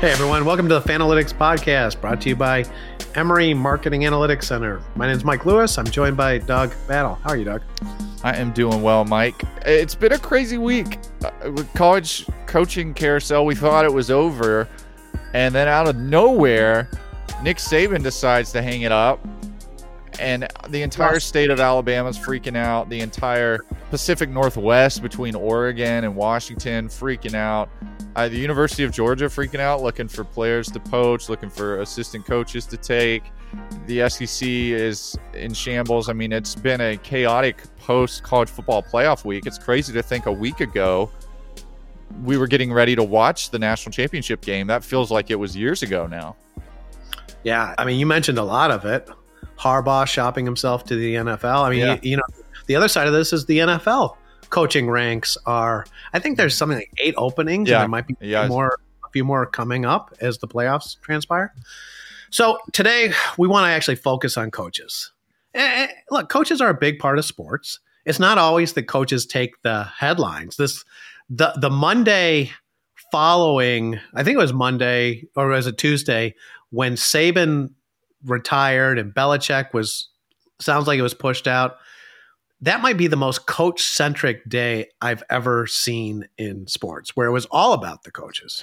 Hey everyone, welcome to the Fanalytics Podcast, brought to you by Emory Marketing Analytics Center. My name is Mike Lewis. I'm joined by Doug Battle. How are you, Doug? I am doing well, Mike. It's been a crazy week. Uh, with college coaching carousel, we thought it was over, and then out of nowhere, Nick Saban decides to hang it up and the entire state of Alabama is freaking out. The entire Pacific Northwest between Oregon and Washington freaking out. Uh, the University of Georgia freaking out, looking for players to poach, looking for assistant coaches to take. The SEC is in shambles. I mean, it's been a chaotic post college football playoff week. It's crazy to think a week ago we were getting ready to watch the national championship game. That feels like it was years ago now. Yeah, I mean, you mentioned a lot of it. Harbaugh shopping himself to the NFL. I mean, yeah. you, you, know, the other side of this is the NFL coaching ranks are. I think there's mm. something like eight openings. Yeah. there might be yeah. more, a few more coming up as the playoffs transpire. So today we want to actually focus on coaches. And look, coaches are a big part of sports. It's not always that coaches take the headlines. This the the Monday following, I think it was Monday or was it Tuesday when Saban retired and Belichick was sounds like it was pushed out. That might be the most coach centric day I've ever seen in sports, where it was all about the coaches.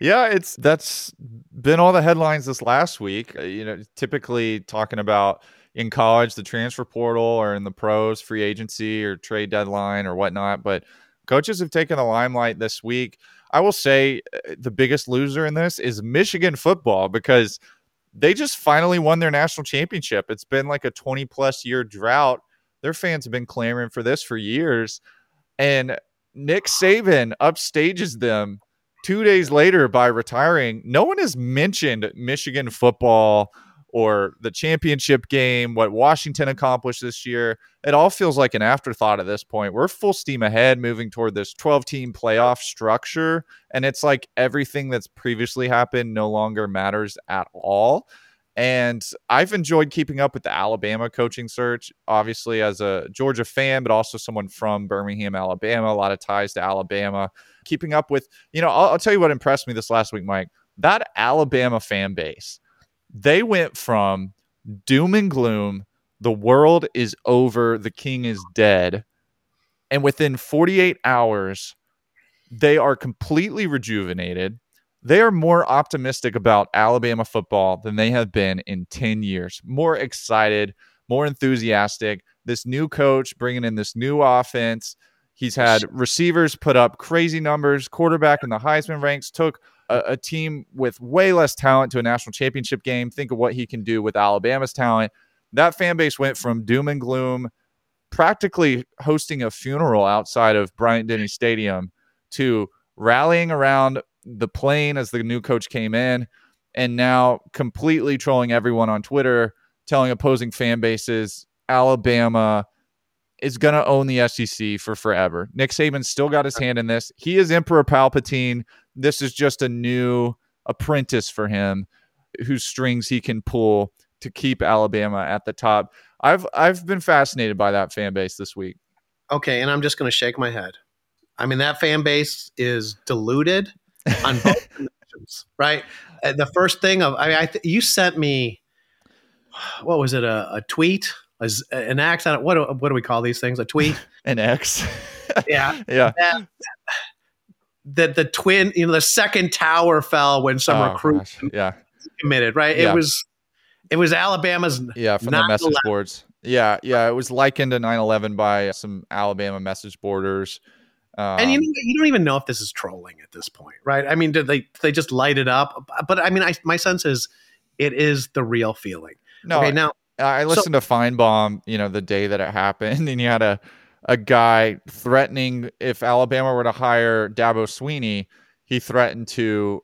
Yeah, it's that's been all the headlines this last week. Uh, you know, typically talking about in college the transfer portal or in the pros free agency or trade deadline or whatnot, but coaches have taken the limelight this week. I will say uh, the biggest loser in this is Michigan football because they just finally won their national championship. It's been like a 20 plus year drought. Their fans have been clamoring for this for years. And Nick Saban upstages them two days later by retiring. No one has mentioned Michigan football or the championship game, what Washington accomplished this year. It all feels like an afterthought at this point. We're full steam ahead moving toward this 12 team playoff structure. And it's like everything that's previously happened no longer matters at all. And I've enjoyed keeping up with the Alabama coaching search, obviously, as a Georgia fan, but also someone from Birmingham, Alabama, a lot of ties to Alabama. Keeping up with, you know, I'll, I'll tell you what impressed me this last week, Mike. That Alabama fan base they went from doom and gloom, the world is over, the king is dead, and within 48 hours, they are completely rejuvenated. They are more optimistic about Alabama football than they have been in 10 years. More excited, more enthusiastic. This new coach bringing in this new offense. He's had receivers put up crazy numbers. Quarterback in the Heisman ranks took a, a, team with way less talent to a national championship game. Think of what he can do with Alabama's talent. That fan base went from doom and gloom, practically hosting a funeral outside of Bryant Denny Stadium, to rallying around the plane as the new coach came in, and now completely trolling everyone on Twitter, telling opposing fan bases Alabama is going to own the SEC for forever. Nick Saban still got his hand in this. He is Emperor Palpatine this is just a new apprentice for him whose strings he can pull to keep Alabama at the top. I've I've been fascinated by that fan base this week. Okay, and I'm just going to shake my head. I mean, that fan base is diluted on both dimensions, right? Uh, the first thing of I mean, I th- you sent me what was it? A, a tweet, a, an X. What do, what do we call these things? A tweet, an X. yeah, yeah. That, that the twin, you know, the second tower fell when some Oh, recruit gosh. Yeah. committed. Right? Yeah. It was, it was Alabama's. Yeah, from the message boards. Yeah, yeah, it was likened to 9/11 by some Alabama message boarders. Um, and you know, you don't even know if this is trolling at this point, right? I mean, did they they just light it up? But I mean, I, my sense is it is the real feeling. no, okay, now I so- listened to Finebaum, you know, the day that it happened, and you had a a guy threatening if Alabama were to hire Dabo Swinney, he threatened to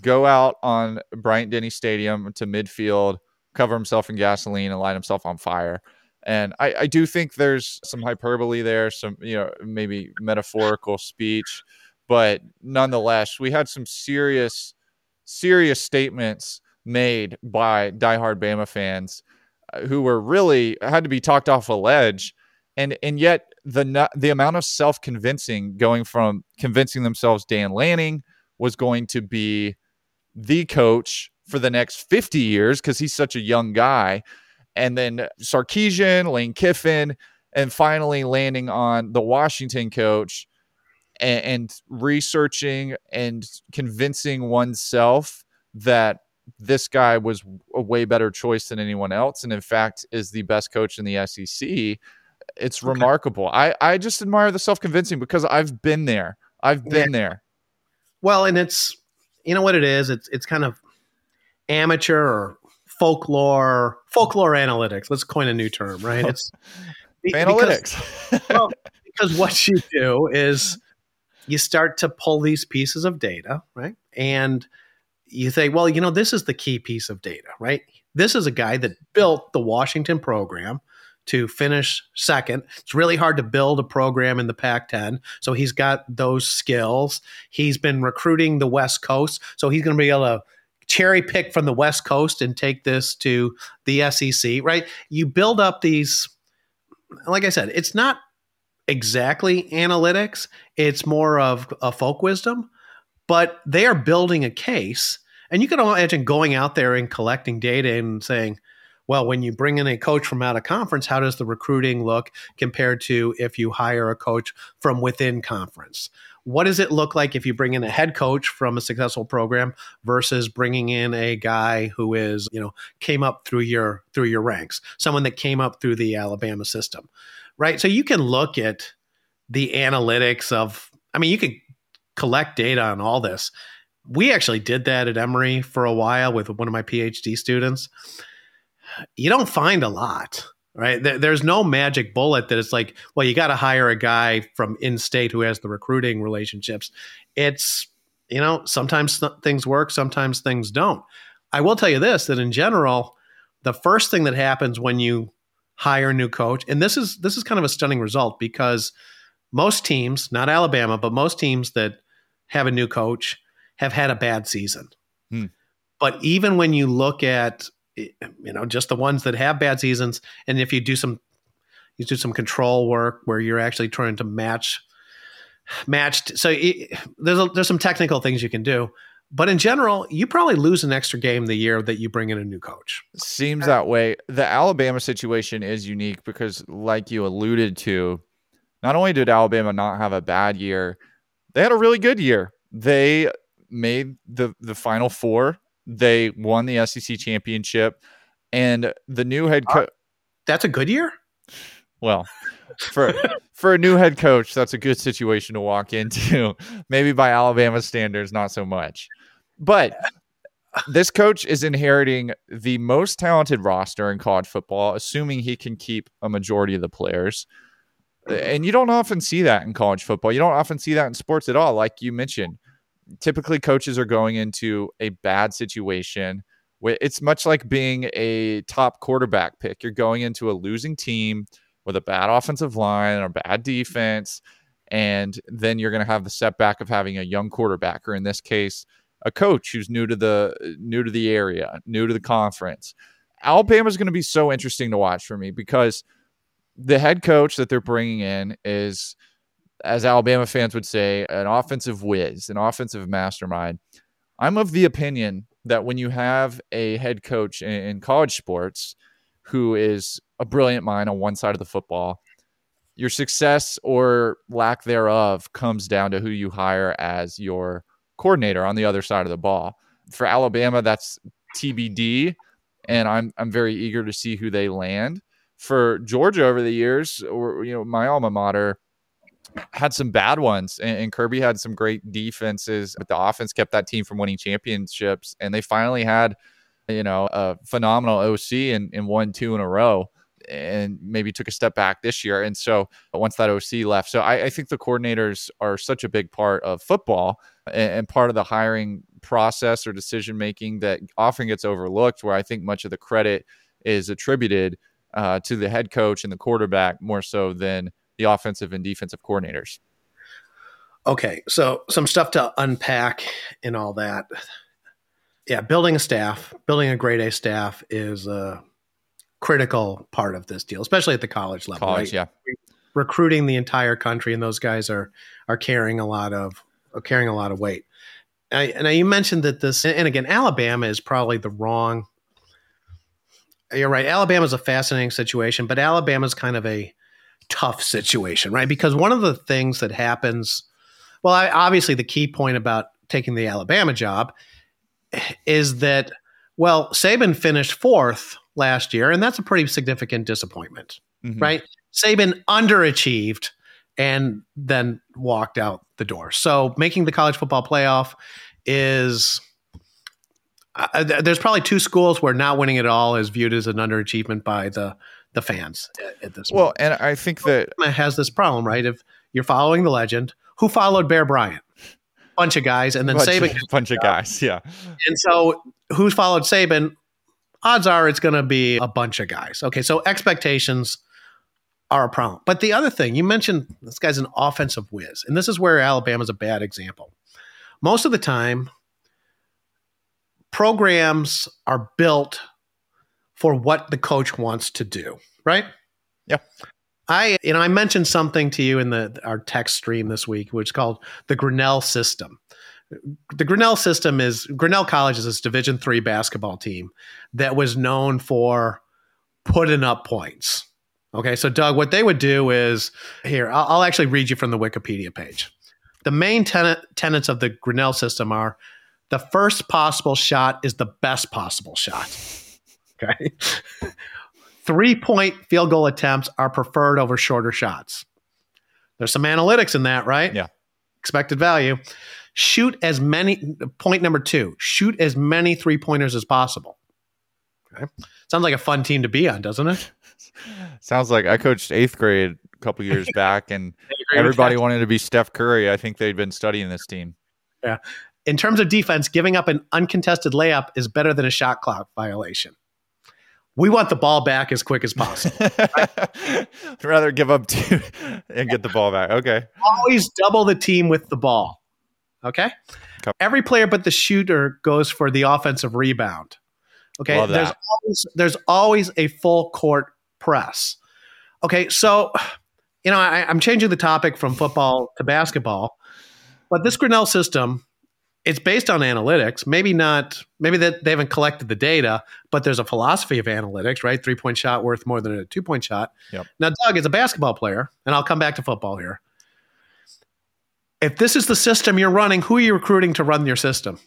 go out on Bryant Denny Stadium to midfield, cover himself in gasoline, and light himself on fire. And I, I do think there's some hyperbole there, some you know maybe metaphorical speech, but nonetheless, we had some serious, serious statements made by diehard Bama fans uh, who were really had to be talked off a ledge, and and yet the the amount of self convincing going from convincing themselves Dan Lanning was going to be the coach for the next 50 years because he's such a young guy. And then Sarkisian, Lane Kiffin, and finally landing on the Washington coach and, and researching and convincing oneself that this guy was a way better choice than anyone else. And in fact, is the best coach in the SEC. It's Okay. remarkable. I, I just admire the self convincing because I've been there. I've been there. Well, and it's you know what it is. It's it's kind of amateur or folklore folklore analytics. Let's coin a new term, right? It's be- because- Analytics. well, because what you do is you start to pull these pieces of data, right? And you think, well, you know, this is the key piece of data, right? This is a guy that built the Washington program to finish second. It's really hard to build a program in the Pac 10. So he's got those skills. He's been recruiting the West Coast. So he's going to be able to cherry pick from the West Coast and take this to the SEC, right? You build up these, like I said, it's not exactly analytics, it's more of a folk wisdom, but they are building a case. And you can imagine going out there and collecting data and saying, well, when you bring in a coach from out of conference, how does the recruiting look compared to if you hire a coach from within conference? What does it look like if you bring in a head coach from a successful program versus bringing in a guy who is, you know, came up through your through your ranks, someone that came up through the Alabama system, right? So you can look at the analytics of, I mean, you could collect data on all this. We actually did that at Emory for a while with one of my PhD students you don't find a lot right? There, there's no magic bullet that it's like well you got to hire a guy from in state who has the recruiting relationships. It's you know sometimes th- things work sometimes things don't. I will tell you this that in general the first thing that happens when you hire a new coach and this is this is kind of a stunning result because most teams not alabama but most teams that have a new coach have had a bad season. Hmm. but even when you look at you know just the ones that have bad seasons and if you do some you do some control work where you're actually trying to match matched so it, there's a, there's some technical things you can do but in general you probably lose an extra game the year that you bring in a new coach Seems that way. The Alabama situation is unique because, like you alluded to, not only did Alabama not have a bad year, they had a really good year. They made the the Final Four. They won the SEC championship, and the new head coach. Uh, that's a good year Well, for for a new head coach, that's a good situation to walk into. Maybe by Alabama standards, not so much. But this coach is inheriting the most talented roster in college football, assuming he can keep a majority of the players. And you don't often see that in college football. You don't often see that in sports at all, like you mentioned. Typically, coaches are going into a bad situation. It's much like being a top quarterback pick. You're going into a losing team with a bad offensive line or bad defense, and then you're going to have the setback of having a young quarterback, or in this case, a coach who's new to the new to the area, new to the conference. Alabama is going to be so interesting to watch for me because the head coach that they're bringing in is, as Alabama fans would say, an offensive whiz, an offensive mastermind. I'm of the opinion that when you have a head coach in, in college sports who is a brilliant mind on one side of the football, your success or lack thereof comes down to who you hire as your coordinator on the other side of the ball. For Alabama, that's TBD, and I'm I'm very eager to see who they land. For Georgia over the years, or you know, my alma mater had some bad ones, and, and Kirby had some great defenses, but the offense kept that team from winning championships, and they finally had, you know, a phenomenal OC and, and won two in a row and maybe took a step back this year. And so once that OC left, so I, I think the coordinators are such a big part of football and, and part of the hiring process or decision making that often gets overlooked. Where I think much of the credit is attributed uh, to the head coach and the quarterback more so than the offensive and defensive coordinators. Okay, so some stuff to unpack and all that. Yeah, building a staff, building a grade A staff is a critical part of this deal, especially at the college level. College, right? yeah. Recruiting the entire country, and those guys are are carrying a lot of carrying a lot of weight. And you mentioned that this, and again, Alabama is probably the wrong. You're right. Alabama is a fascinating situation, but Alabama is kind of a tough situation, right? Because one of the things that happens, well, I, obviously the key point about taking the Alabama job is that, well, Saban finished fourth last year, and that's a pretty significant disappointment, mm-hmm. right? Saban underachieved and then walked out the door. So making the college football playoff is. Uh, there's probably two schools where not winning at all is viewed as an underachievement by the the fans at, this well, and I think that has this problem, right? If you're following the legend, who followed Bear Bryant? Bunch of guys, and then bunch Saban. Of, bunch of guys, yeah. And so, who's followed Saban? Odds are it's going to be a bunch of guys. Okay, so expectations are a problem. But the other thing you mentioned, this guy's an offensive whiz, and this is where Alabama's a bad example. Most of the time, programs are built for what the coach wants to do, right? Yeah. I you know I mentioned something to you in the our text stream this week, which is called the Grinnell system. The Grinnell system is Grinnell College is this Division three basketball team that was known for putting up points. Okay, so Doug, what they would do is here. I'll, I'll actually read you from the Wikipedia page. The main tenet, tenets of the Grinnell system are: the first possible shot is the best possible shot. Okay. Three point field goal attempts are preferred over shorter shots. There's some analytics in that, right? Yeah. Expected value. Shoot as many, point number two, shoot as many three pointers as possible. Okay. Sounds like a fun team to be on, doesn't it? Sounds like I coached eighth grade a couple years back, and everybody wanted to be Steph Curry. I think they'd been studying this team. Yeah. In terms of defense, giving up an uncontested layup is better than a shot clock violation we want the ball back as quick as possible. I'd rather give up two and get the ball back. Okay. Always double the team with the ball. Okay. okay. Every player but the shooter goes for the offensive rebound. Okay. There's always there's always a full court press. Okay, so you know I, I'm changing the topic from football to basketball, but this Grinnell system it's based on analytics. Maybe not. Maybe that they haven't collected the data, but there's a philosophy of analytics, right? Three point shot worth more than a two point shot. Yep. Now, Doug is a basketball player, and I'll come back to football here. If this is the system you're running, who are you recruiting to run your system?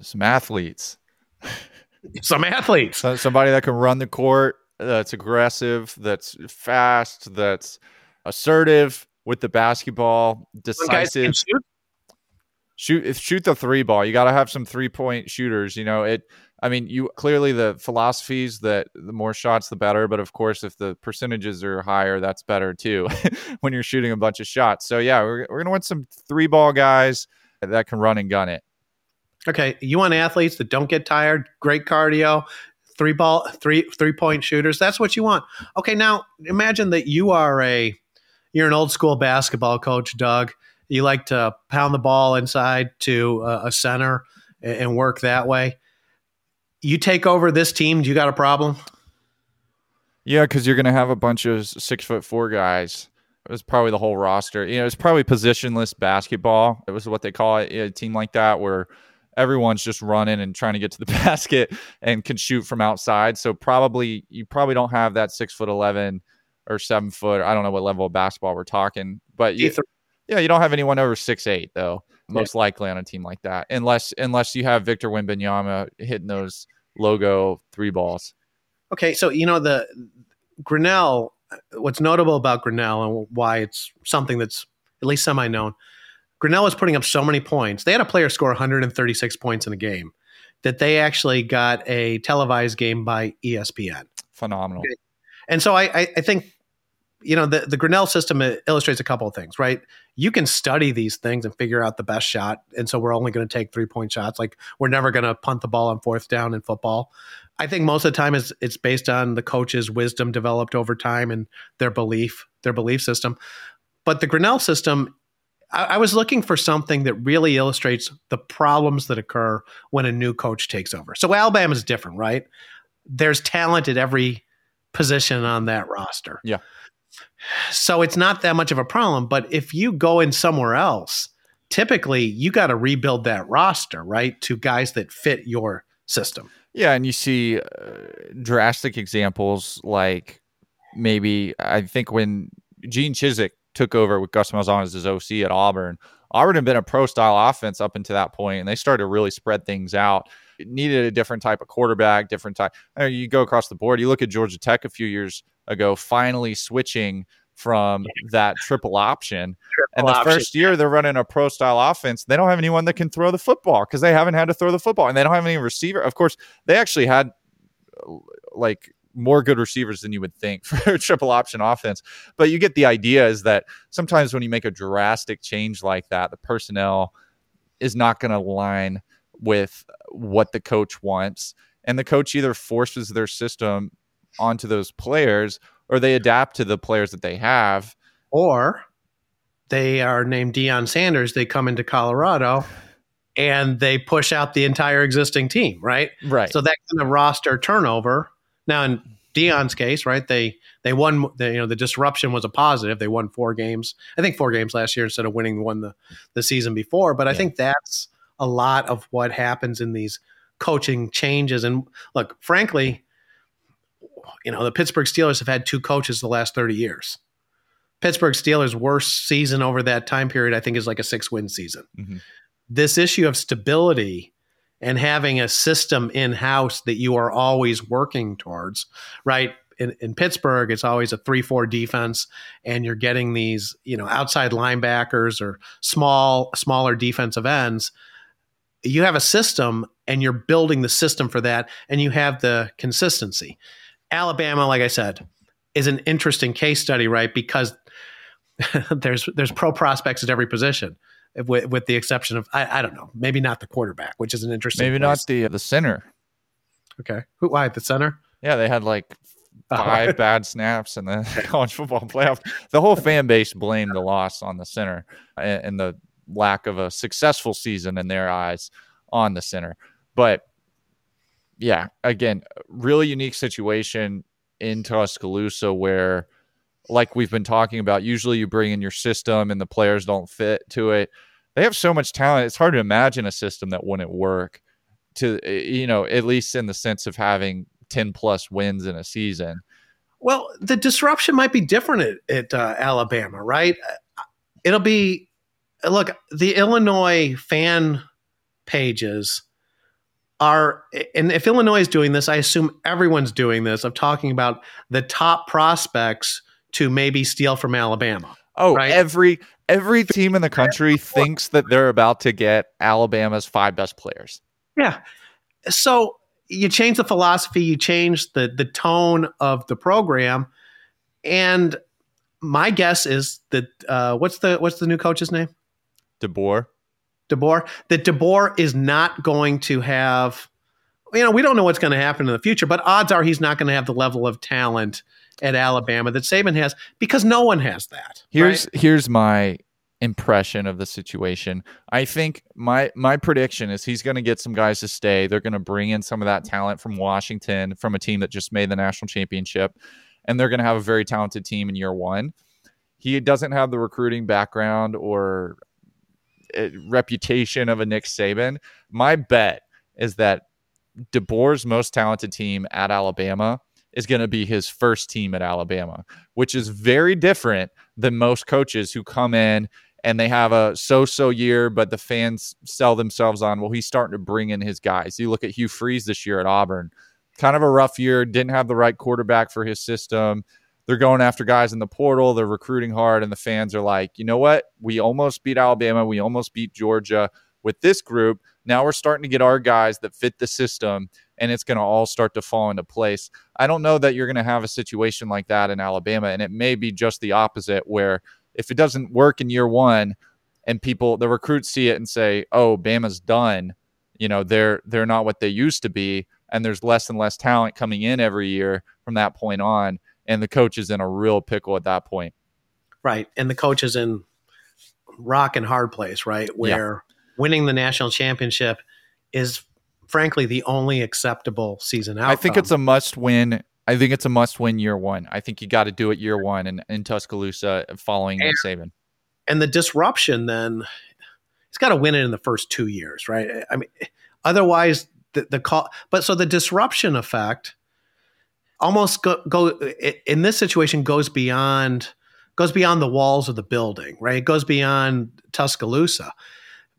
Some athletes. Some athletes. somebody that can run the court, that's aggressive, that's fast, that's assertive with the basketball, decisive shoot shoot the three ball. You got to have some three point shooters. You know it. I mean, you clearly the philosophies that the more shots the better, but of course, if the percentages are higher, that's better too when you're shooting a bunch of shots. So yeah, we're we're gonna want some three ball guys that can run and gun it. Okay, you want athletes that don't get tired, great cardio, three ball, three three point shooters. That's what you want. Okay, now imagine that you are a you're an old school basketball coach, Doug you like to pound the ball inside to a, center and, and work that way. You take over this team, do you got a problem? Yeah, because you're going to have a bunch of six foot four guys. It was probably the whole roster. You know, it's probably positionless basketball. It was what they call it. A team like that where everyone's just running and trying to get to the basket and can shoot from outside. So probably you probably don't have that six foot eleven or seven foot. I don't know what level of basketball we're talking, but you, yeah, you don't have anyone over six eight though. Most yeah. likely on a team like that, unless unless you have Victor Wembanyama hitting those logo three balls. Okay, so you know the Grinnell. What's notable about Grinnell and why it's something that's at least semi known. Grinnell was putting up so many points. They had a player score 136 points in a game that they actually got a televised game by ESPN. Phenomenal. And so I, I, I think you know the, the grinnell system illustrates a couple of things right? You can study these things and figure out the best shot and so we're only going to take three point shots. Like we're never going to punt the ball on fourth down in football. I think most of the time it's, it's based on the coach's wisdom developed over time and their belief their belief system. But the grinnell system I, I was looking for something that really illustrates the problems that occur when a new coach takes over. So alabama's different right? There's talent at every position on that roster. Yeah so it's not that much of a problem. But if you go in somewhere else, typically you got to rebuild that roster, right, to guys that fit your system. Yeah, and you see uh, drastic examples like maybe I think when Gene Chizik took over with Gus Malzahn as his OC at Auburn, Auburn had been a pro style offense up until that point, and they started to really spread things out. It needed a different type of quarterback, different type. You go across the board. You look at Georgia Tech a few years ago, finally switching from that triple option. Triple and the option. first year they're running a pro style offense. They don't have anyone that can throw the football because they haven't had to throw the football and they don't have any receiver. Of course, they actually had uh, like more good receivers than you would think for a triple option offense. But you get the idea is that sometimes when you make a drastic change like that, the personnel is not going to align with what the coach wants. And the coach either forces their system onto those players or they adapt to the players that they have. Or they are named Deion Sanders. They come into Colorado and they push out the entire existing team, right? Right. So that kind of roster turnover. Now, in Deion's case, right, they they won. The, you know, the disruption was a positive. They won four games. I think four games last year instead of winning one the the season before. But I think that's a lot of what happens in these coaching changes. And look, frankly, you know, the Pittsburgh Steelers have had two coaches the last 30 years. Pittsburgh Steelers' worst season over that time period, I think, is like a six win season. Mm-hmm. This issue of stability and having a system in house that you are always working towards, right? In, in, Pittsburgh, it's always a three-four defense, and you're getting these, you know, outside linebackers or small, smaller defensive ends. You have a system, and you're building the system for that, and you have the consistency. Alabama, like I said, is an interesting case study, right? Because there's there's pro prospects at every position, with, with the exception of I, I don't know, maybe not the quarterback, which is an interesting. Maybe place. not the uh, the center. Okay, who? Why the center? Yeah, they had like five bad snaps in the college football playoff. The whole fan base blamed the loss on the center and the lack of a successful season in their eyes on the center. But yeah, again, really unique situation in Tuscaloosa where, like we've been talking about, usually you bring in your system and the players don't fit to it. They have so much talent; it's hard to imagine a system that wouldn't work. To you know, at least in the sense of having ten plus wins in a season. Well, the disruption might be different at, at uh, Alabama, right? It'll be look the Illinois fan pages are and if Illinois is doing this, I assume everyone's doing this of talking about the top prospects to maybe steal from Alabama. Oh, right? every every team in the country thinks that they're about to get Alabama's five best players. Yeah. So you change the philosophy, you change the the tone of the program, and my guess is that uh, what's the what's the new coach's name? DeBoer. DeBoer, that DeBoer is not going to have, you know, we don't know what's going to happen in the future, but odds are he's not going to have the level of talent at Alabama that Saban has because no one has that. Here's right? here's my impression of the situation. I think my my prediction is he's going to get some guys to stay. They're going to bring in some of that talent from Washington, from a team that just made the national championship, and they're going to have a very talented team in year 1. He doesn't have the recruiting background or Uh, reputation of a Nick Saban. My bet is that DeBoer's most talented team at Alabama is going to be his first team at Alabama, which is very different than most coaches who come in and they have a so-so year, but the fans sell themselves on. Well, he's starting to bring in his guys. You look at Hugh Freeze this year at Auburn, kind of a rough year. Didn't have the right quarterback for his system. They're going after guys in the portal. They're recruiting hard, and the fans are like, you know what? We almost beat Alabama. We almost beat Georgia with this group. Now we're starting to get our guys that fit the system, and it's going to all start to fall into place. I don't know that you're going to have a situation like that in Alabama, and it may be just the opposite, where if it doesn't work in year one, and people the recruits see it and say, "Oh, Bama's done," you know, they're they're not what they used to be, and there's less and less talent coming in every year from that point on, and the coach is in a real pickle at that point. Right, and the coach is in rock and hard place, right, where yeah. winning the national championship is frankly the only acceptable season outcome. I think it's a must win. I think it's a must win year one. I think you got to do it year one in, in Tuscaloosa following and, Saban. And the disruption then, he's got to win it in the first two years, right? I mean, otherwise the, the call, but so the disruption effect almost go, go in this situation goes beyond goes beyond the walls of the building, right? It goes beyond Tuscaloosa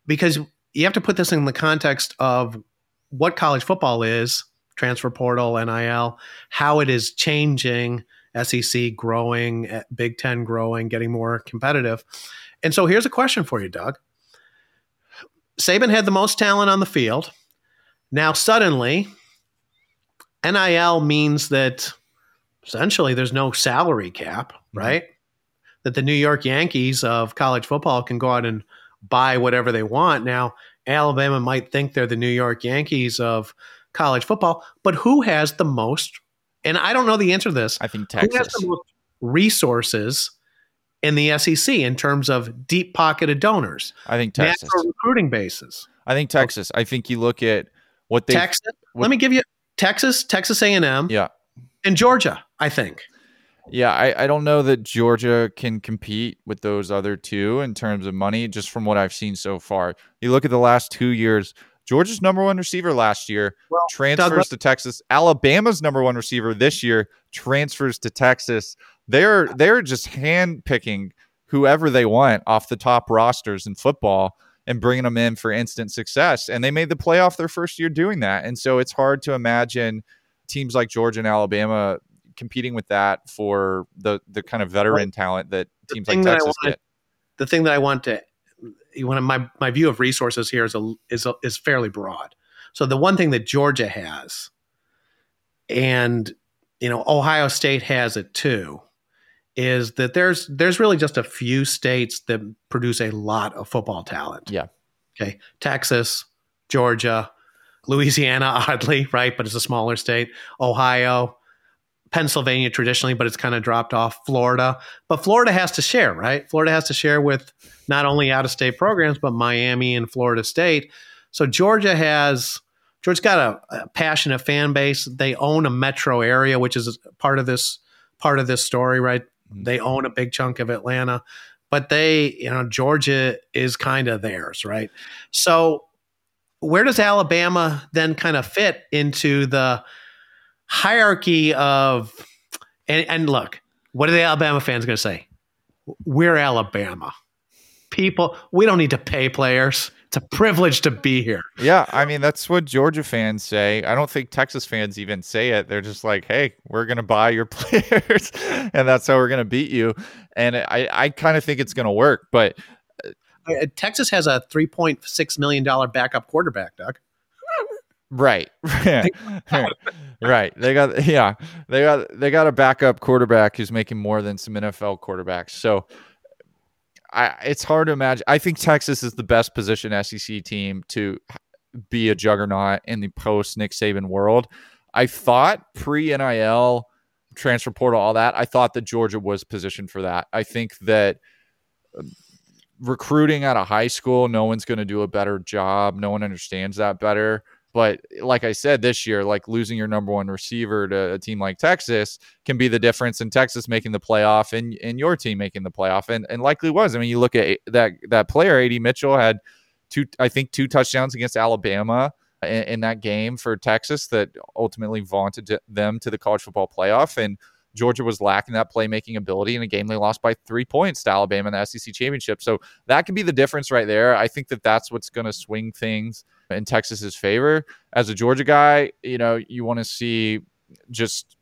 because you have to put this in the context of what college football is, transfer portal, NIL, how it is changing, SEC growing, eh, Big Ten growing, getting more competitive. And so here's a question for you, Doug. Saban had the most talent on the field. Now, suddenly, NIL means that essentially there's no salary cap, mm-hmm. right? Mm-hmm. That the New York Yankees of college football can go out and buy whatever they want. Now, Alabama might think they're the New York Yankees of college football, but who has the most? And I don't know the answer to this. I think Texas. Who has the most resources in the SEC in terms of deep pocketed donors? I think Texas. Natural recruiting bases. I think Texas. I think you look at what they Texas. What, let me give you Texas, Texas A&M. Yeah. And Georgia, I think. Yeah, I, I don't know that Georgia can compete with those other two in terms of money, just from what I've seen so far. You look at the last two years, Georgia's number one receiver last year well, transfers Doug, to Texas. Alabama's number one receiver this year transfers to Texas. They're they're just hand picking whoever they want off the top rosters in football and bringing them in for instant success. And they made the playoff their first year doing that. And so it's hard to imagine teams like Georgia and Alabama competing with that for the the kind of veteran talent that teams like Texas wanna, get. The thing that I want to one my my view of resources here is a, is a, is fairly broad. So the one thing that Georgia has, and you know Ohio State has it too, is that there's there's really just a few states that produce a lot of football talent. Yeah. Okay. Texas, Georgia, Louisiana, oddly, right? But it's a smaller state. Ohio, Pennsylvania traditionally, but it's kind of dropped off Florida. But Florida has to share, right? Florida has to share with not only out of state programs, but Miami and Florida State. So Georgia has Georgia's got a, a, passionate fan base. They own a metro area, which is part of this part of this story, right? Mm-hmm. They own a big chunk of Atlanta, but they, you know, Georgia is kind of theirs, right? So where does Alabama then kind of fit into the hierarchy of and, and look, what are the Alabama fans going to say? We're Alabama. People, we don't need to pay players. It's a privilege to be here. Yeah, I mean that's what Georgia fans say. I don't think Texas fans even say it. They're just like, "Hey, we're going to buy your players and that's how we're going to beat you." And I I kind of think it's going to work, but uh, Texas has a 3.6 million dollar backup quarterback, Doug. Right. right. They got yeah. They got they got a backup quarterback who's making more than some NFL quarterbacks. So I it's hard to imagine. I think Texas is the best position SEC team to be a juggernaut in the post Nick Saban world. I thought pre NIL transfer portal all that. I thought that Georgia was positioned for that. I think that um, recruiting out of high school, no one's going to do a better job. No one understands that better But like I said, this year, like losing your number one receiver to a team like Texas can be the difference in Texas making the playoff and, and your team making the playoff. And, and likely was. I mean, you look at that that player, AD Mitchell, had two, I think, two touchdowns against Alabama in, in that game for Texas that ultimately vaunted them to the college football playoff. And Georgia was lacking that playmaking ability in a game they lost by three points to Alabama in the SEC championship. So that can be the difference right there. I think that that's what's going to swing things in Texas's favor. As a Georgia guy, you know, you want to see just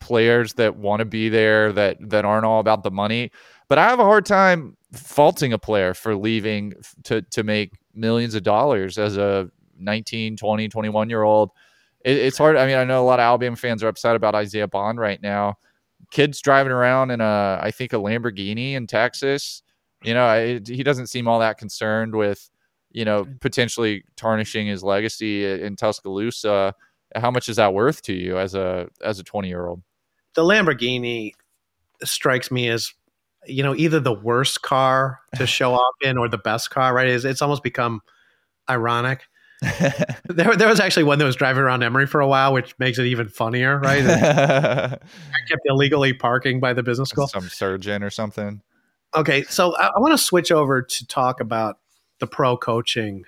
players that want to be there that that aren't all about the money. But I have a hard time faulting a player for leaving to to make millions of dollars as a 19, 20, 21 year old. It, it's hard. I mean, I know a lot of Alabama fans are upset about Isaiah Bond right now. Kids driving around in a, I think, a Lamborghini in Texas. You know, I, he doesn't seem all that concerned with you know, potentially tarnishing his legacy in Tuscaloosa. How much is that worth to you as a as a 20 year old? The Lamborghini strikes me as you know either the worst car to show off in or the best car. Right? It's, it's almost become ironic. there, there was actually one that was driving around Emory for a while, which makes it even funnier, right? I kept illegally parking by the business school. Some surgeon or something. Okay, so I, I want to switch over to talk about the pro coaching,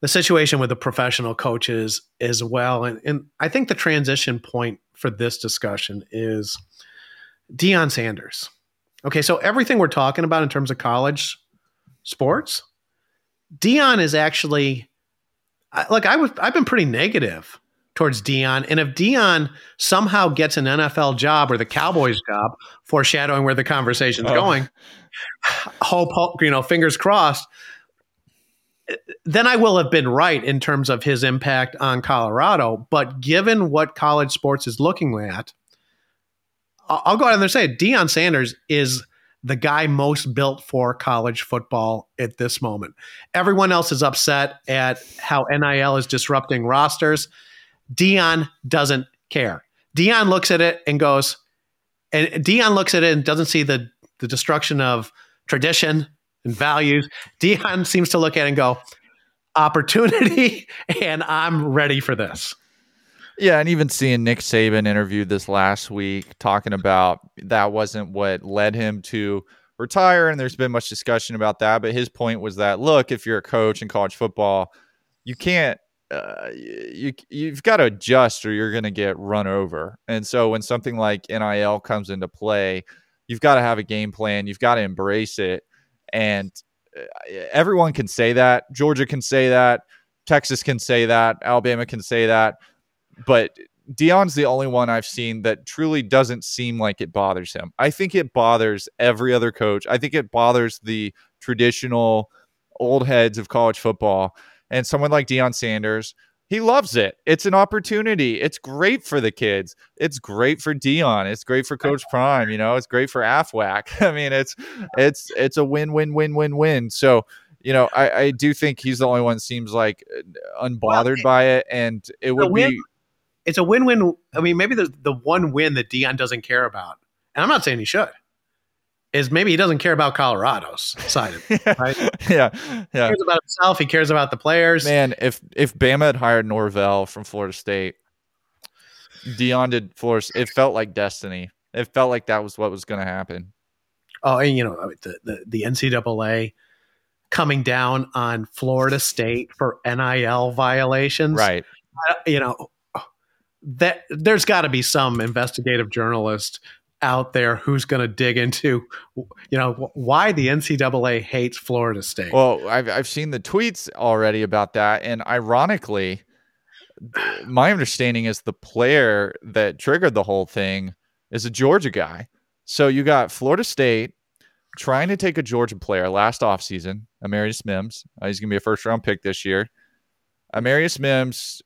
the situation with the professional coaches as well. And, and I think the transition point for this discussion is Deion Sanders. Okay, so everything we're talking about in terms of college sports, Deion is actually look. I was I've been pretty negative towards Deion. and if Deion somehow gets an NFL job or the Cowboys job, foreshadowing where the conversation's oh. going, hope, hope, you know, fingers crossed. Then I will have been right in terms of his impact on Colorado. But given what college sports is looking at, I'll go out there and say Deion Sanders is the guy most built for college football at this moment. Everyone else is upset at how NIL is disrupting rosters. Deion doesn't care. Deion looks at it and goes, and Deion looks at it and doesn't see the the destruction of tradition and values. Deion seems to look at it and go, opportunity, and I'm ready for this. Yeah, and even seeing Nick Saban interviewed this last week talking about that wasn't what led him to retire, and there's been much discussion about that. But his point was that look, if you're a coach in college football, you can't uh, you you've got to adjust or you're going to get run over. And so when something like NIL comes into play, you've got to have a game plan. You've got to embrace it. And uh, everyone can say that. Georgia can say that. Texas can say that. Alabama can say that. But Deion's the only one I've seen that truly doesn't seem like it bothers him. I think it bothers every other coach. I think it bothers the traditional old heads of college football. And someone like Deion Sanders, he loves it. It's an opportunity. It's great for the kids. It's great for Deion. It's great for Coach Prime. You know, it's great for AFWAC. I mean, it's it's it's a win win win win win. So you know, I, I do think he's the only one seems like uh, unbothered well, by it, and it would win, be. It's a win win. I mean, maybe the the one win that Deion doesn't care about, and I'm not saying he should is maybe he doesn't care about Colorado's side of it, right? yeah, yeah. He cares about himself. He cares about the players. Man, if if Bama had hired Norvell from Florida State, Deion did Florida. It felt like destiny. It felt like that was what was going to happen. Oh, and you know the, the the NCAA coming down on Florida State for NIL violations, right? You know that there's got to be some investigative journalist out there who's going to dig into, you know, why the NCAA hates Florida State. Well, I've I've seen the tweets already about that, and ironically, my understanding is the player that triggered the whole thing is a Georgia guy. So you got Florida State trying to take a Georgia player last offseason, Amarius Mims. Uh, he's going to be a first round pick this year. Amarius Mims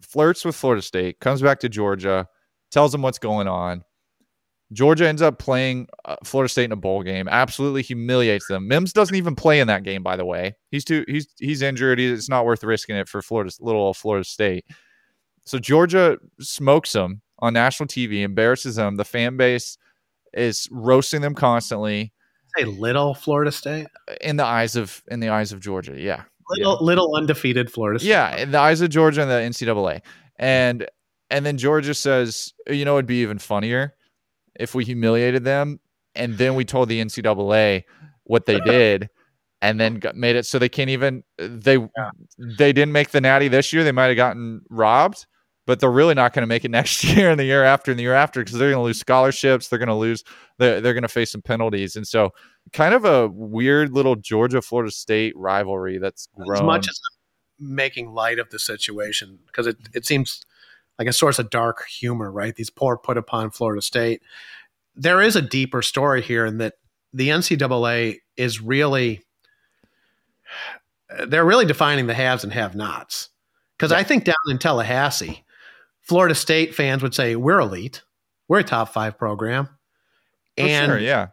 flirts with Florida State, comes back to Georgia, tells them what's going on Georgia ends up playing uh, Florida State in a bowl game, absolutely humiliates them. Mims doesn't even play in that game, by the way. He's too he's he's injured. It's not worth risking it for Florida little Florida State. So Georgia smokes them on national TV, embarrasses them. The fan base is roasting them constantly. Say little Florida State in the eyes of in the eyes of Georgia. Yeah, little, yeah. little undefeated Florida. State. Yeah, in the eyes of Georgia and the NCAA, and and then Georgia says, you know, it'd be even funnier if we humiliated them, and then we told the NCAA what they did, and then got, made it so they can't even they Yeah. they didn't make the natty this year. They might have gotten robbed, but they're really not going to make it next year and the year after and the year after because they're going to lose scholarships. They're going to lose. They're, they're going to face some penalties, and so kind of a weird little Georgia Florida State rivalry that's grown. as much as I'm making light of the situation because it, it seems like a source of dark humor, right? These poor put upon Florida State. There is a deeper story here in that the NCAA is really they're really defining the haves and have nots. Because I think down in Tallahassee, Florida State fans would say we're elite, we're a top five program, For and sure, yeah.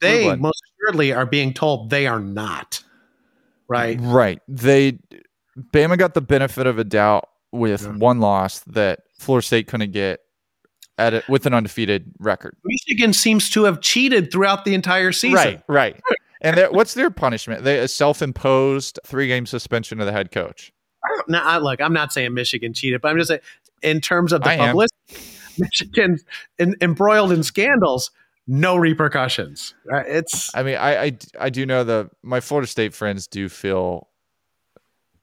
they most assuredly are being told they are not. Right. Right. They Bama got the benefit of a doubt with Yeah. one loss that Florida State couldn't get at it with an undefeated record. Michigan seems to have cheated throughout the entire season. Right, right. And what's their punishment? They a self-imposed three-game suspension of the head coach. Now, look, I'm not saying Michigan cheated, but I'm just saying in terms of the I publicity, Michigan in, embroiled in scandals, no repercussions. Right? It's I mean, I, I I do know the my Florida State friends do feel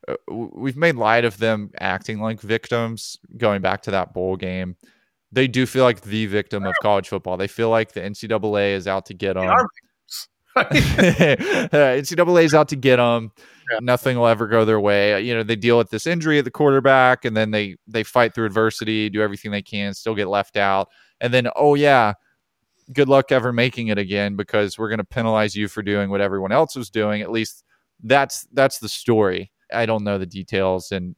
uh, we've made light of them acting like victims going back to that bowl game. They do feel like the victim of college football. They feel like the NCAA is out to get them. they are victims. NCAA is out to get them. Yeah. Nothing will ever go their way. You know, they deal with this injury at the quarterback, and then they they fight through adversity, do everything they can, still get left out, and then oh yeah, good luck ever making it again because we're going to penalize you for doing what everyone else was doing. At least that's that's the story. I don't know the details and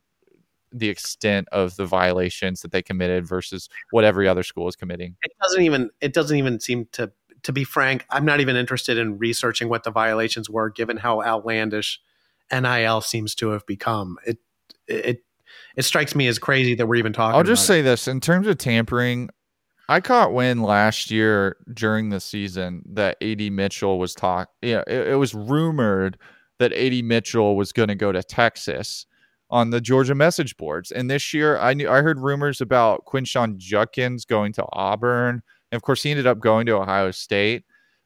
the extent of the violations that they committed versus what every other school is committing. it doesn't even it doesn't even seem to to be frank. I'm not even interested in researching what the violations were, given how outlandish NIL seems to have become. It it it strikes me as crazy that we're even talking. I'll just say this in terms of tampering, I caught wind last year during the season that AD Mitchell was talk. Yeah, it, it was rumored that AD Mitchell was going to go to Texas on the Georgia message boards. And this year, I knew I heard rumors about Quinshon Judkins going to Auburn, and of course, he ended up going to Ohio State.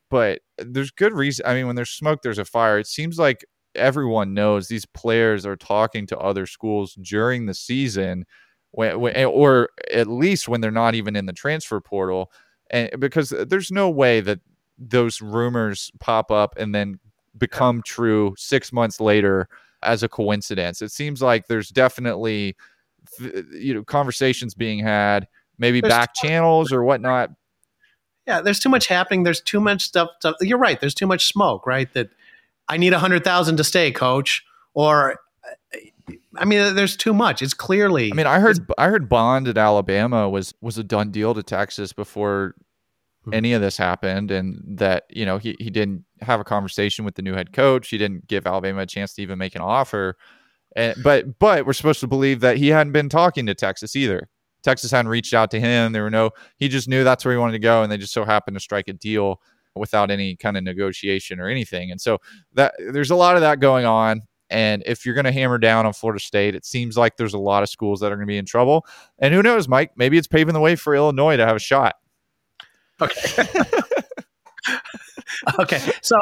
But there's good reason. I mean, when there's smoke, there's a fire. It seems like everyone knows these players are talking to other schools during the season when, when, eh, or at least when they're not even in the transfer portal and because there's no way that those rumors pop up and then become true 6 months later as a coincidence it seems like there's definitely you know conversations being had maybe There's back channels or whatnot yeah, there's too much happening. There's too much stuff. stuff- You're right. There's too much smoke. Right. That I need a hundred thousand to stay, coach. Or I mean, there's too much. It's clearly. I mean, I heard I heard Bond at Alabama was was a done deal to Texas before Hmm. any of this happened, and that you know he he didn't have a conversation with the new head coach. He didn't give Alabama a chance to even make an offer. And, but but we're supposed to believe that he hadn't been talking to Texas either. Texas hadn't reached out to him. There were no. He just knew that's where he wanted to go, and they just so happened to strike a deal without any kind of negotiation or anything. And so that there's a lot of that going on. And if you're going to hammer down on Florida State, it seems like there's a lot of schools that are going to be in trouble. And who knows, Mike? Maybe it's paving the way for Illinois to have a shot. Okay. okay. So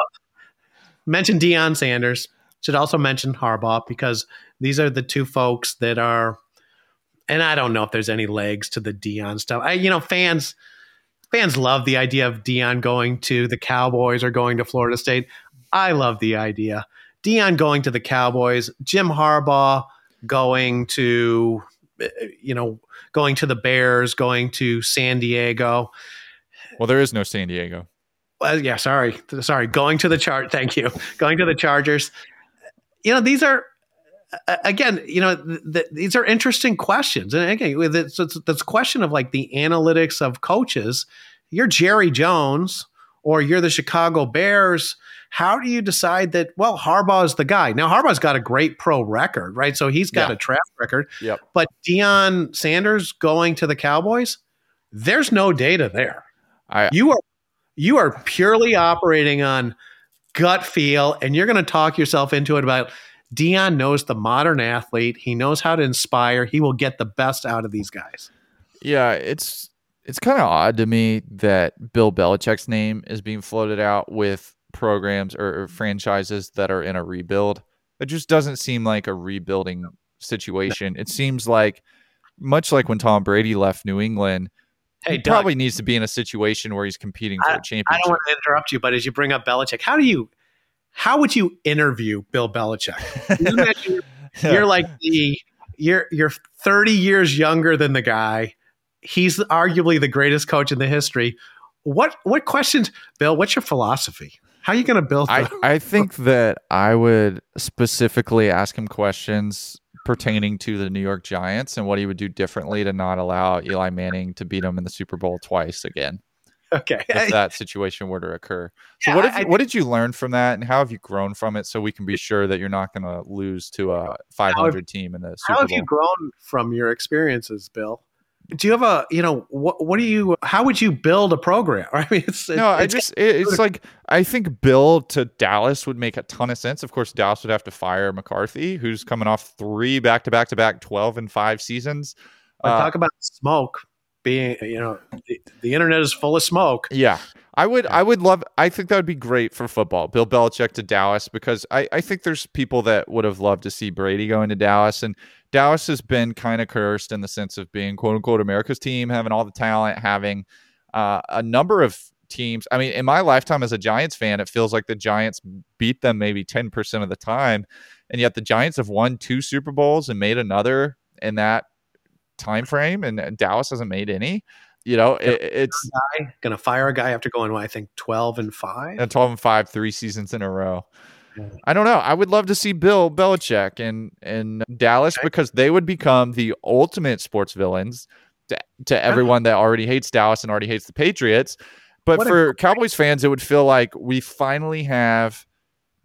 mention Deion Sanders. Should also mention Harbaugh because these are the two folks that are and I don't know if there's any legs to the Deion stuff. I you know, fans fans love the idea of Deion going to the Cowboys or going to Florida State. I love the idea. Deion going to the Cowboys, Jim Harbaugh going to uh, you know, going to the Bears, going to San Diego Well, there is no San Diego. well, yeah, sorry, sorry. Going to the chart. Thank you. Going to the Chargers. You know, these are again. You know, th- th- these are interesting questions, and again, with it's, it's this question of like the analytics of coaches. You're Jerry Jones, or you're the Chicago Bears. How do you decide that? Well, Harbaugh is the guy. Now, Harbaugh's got a great pro record, right? So he's got Yeah. a track record. Yep. But Deion Sanders going to the Cowboys, there's no data there I you are you are purely operating on gut feel and you're going to talk yourself into it about Deion knows the modern athlete. He knows how to inspire. He will get the best out of these guys. Yeah, it's it's kind of odd to me that Bill Belichick's name is being floated out with programs or, or franchises that are in a rebuild. It just doesn't seem like a rebuilding situation. It seems like much like when Tom Brady left New England, Hey, he Doug, probably needs to be in a situation where he's competing for a I championship. I don't want to interrupt you, but as you bring up Belichick, how do you, how would you interview Bill Belichick? You imagine you're like the you're you're 30 years younger than the guy. He's arguably the greatest coach in the history. What what questions, Bill? What's your philosophy? How are you going to build? I, I think that I would specifically ask him questions pertaining to the New York Giants and what he would do differently to not allow Eli Manning to beat him in the Super Bowl twice again okay. if that situation were to occur. So Yeah, what have I- what did you learn from that and how have you grown from it so we can be sure that you're not going to lose to a 500 team in the How have Bowl? you grown from your experiences, Bill? Do you have a you know what? What do you? How would you build a program? I mean, it's no, I it's- just it, it's like I think Bill to Dallas would make a ton of sense. Of course, Dallas would have to fire McCarthy, who's coming off three back to back to back twelve and five seasons. Uh, talk about smoke being, you know, the, the internet is full of smoke. Yeah. I would I would love I think that would be great for football. Bill Belichick to Dallas because I, I think there's people that would have loved to see Brady going to Dallas and Dallas has been kind of cursed in the sense of being quote unquote America's team, having all the talent, having uh, a number of teams. I mean, in my lifetime as a Giants fan, it feels like the Giants beat them maybe 10% of the time. And yet the Giants have won two Super Bowls and made another in that time frame and, and Dallas hasn't made any. You know, it, it's Guy to fire a guy after going, well, I think twelve and five. and 12 and 5 three seasons in a row. I don't know. I would love to see Bill Belichick in in Dallas because they would become the ultimate sports villains to, to everyone that already hates Dallas and already hates the Patriots. But What a for Cowboys fans, it would feel like we finally have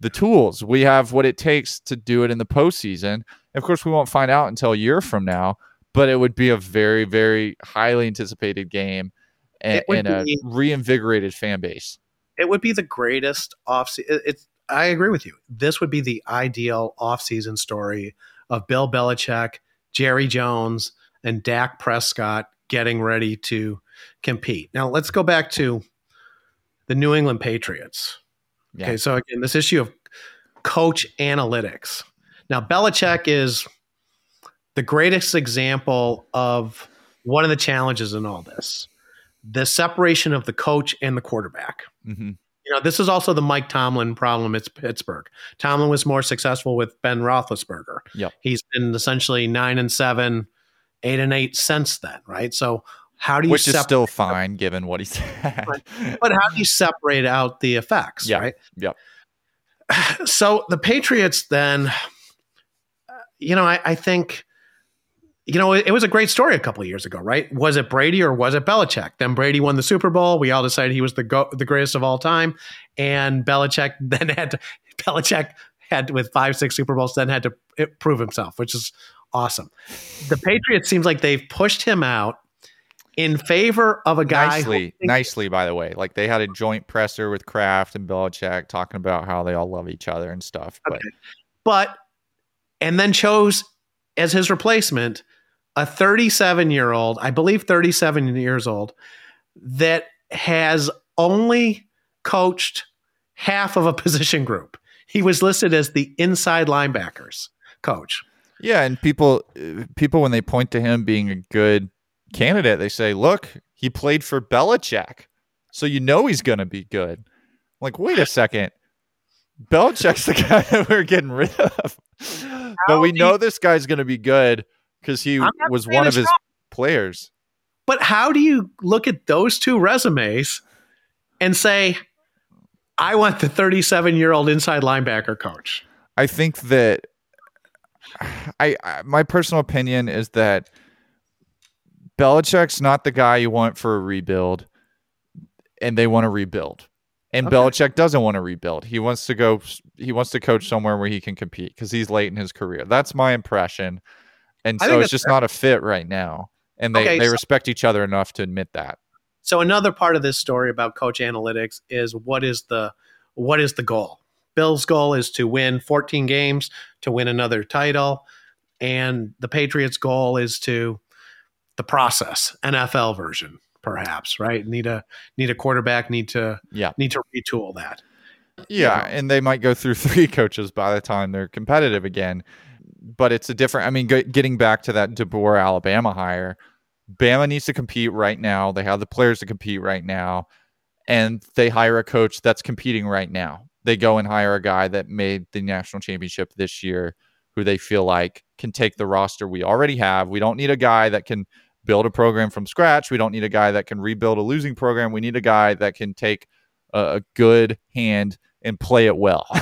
the tools. We have what it takes to do it in the postseason. Of course, we won't find out until a year from now, but it would be a very, very highly anticipated game and, It and a be- reinvigorated fan base. It would be the greatest off. It, it's. I agree with you. This would be the ideal off-season story of Bill Belichick, Jerry Jones, and Dak Prescott getting ready to compete. Now let's go back to the New England Patriots. Yeah. Okay, so again, this issue of coach analytics. Now, Belichick is the greatest example of one of the challenges in all this the separation of the coach and the quarterback. hmm You know, this is also the Mike Tomlin problem. It's Pittsburgh. Tomlin was more successful with Ben Roethlisberger. Yep. He's been essentially nine and seven, eight and eight since then, right? So, how do you which is still fine given what he's had. but how do you separate out the effects, Yeah. right? Yep. So the Patriots then, uh, you know, I, I think, you know, it, it was a great story a couple of years ago, right? Was it Brady or was it Belichick? Then Brady won the Super Bowl. We all decided he was the go- the greatest of all time, and Belichick then had to Belichick had with five six Super Bowls then had to prove himself, which is awesome. The Patriots seems like they've pushed him out in favor of a guy who- nicely, nicely, by the way. Like they had a joint presser with Kraft and Belichick talking about how they all love each other and stuff. But Okay. but and then chose as his replacement a 37 year old, I believe 37 years old, that has only coached half of a position group. He was listed as the inside linebackers coach. yeah, and people, uh, people when they point to him being a good candidate, they say, "Look, he played for Belichick, so you know he's going to be good." I'm like, wait a second, Belichick's the guy that we're getting rid of, but we know this guy's going to be good because he was one of his wrong. players. But how do you look at those two resumes and say, I want the 37 year old inside linebacker coach? I think that I, I my personal opinion is that Belichick's not the guy you want for a rebuild, and they want to rebuild. And Okay. Belichick doesn't want to rebuild. He wants to go. He wants to coach somewhere where he can compete because he's late in his career. That's my impression. And so it's just not a fit right now. And they, Okay, they so- respect each other enough to admit that. So another part of this story about coach analytics is what is the what is the goal? Bill's goal is to win 14 games to win another title, and the Patriots' goal is to the process, NFL version, perhaps. Right? Need a need a quarterback. Need to yeah need to retool that. Yeah, and they might go through three coaches by the time they're competitive again. But it's a different. I mean, g- getting back to that DeBoer Alabama hire, Bama needs to compete right now. They have the players to compete right now, and they hire a coach that's competing right now. They go and hire a guy that made the national championship this year, who they feel like can take the roster we already have. We don't need a guy that can build a program from scratch. We don't need a guy that can rebuild a losing program. We need a guy that can take a, good hand and play it well.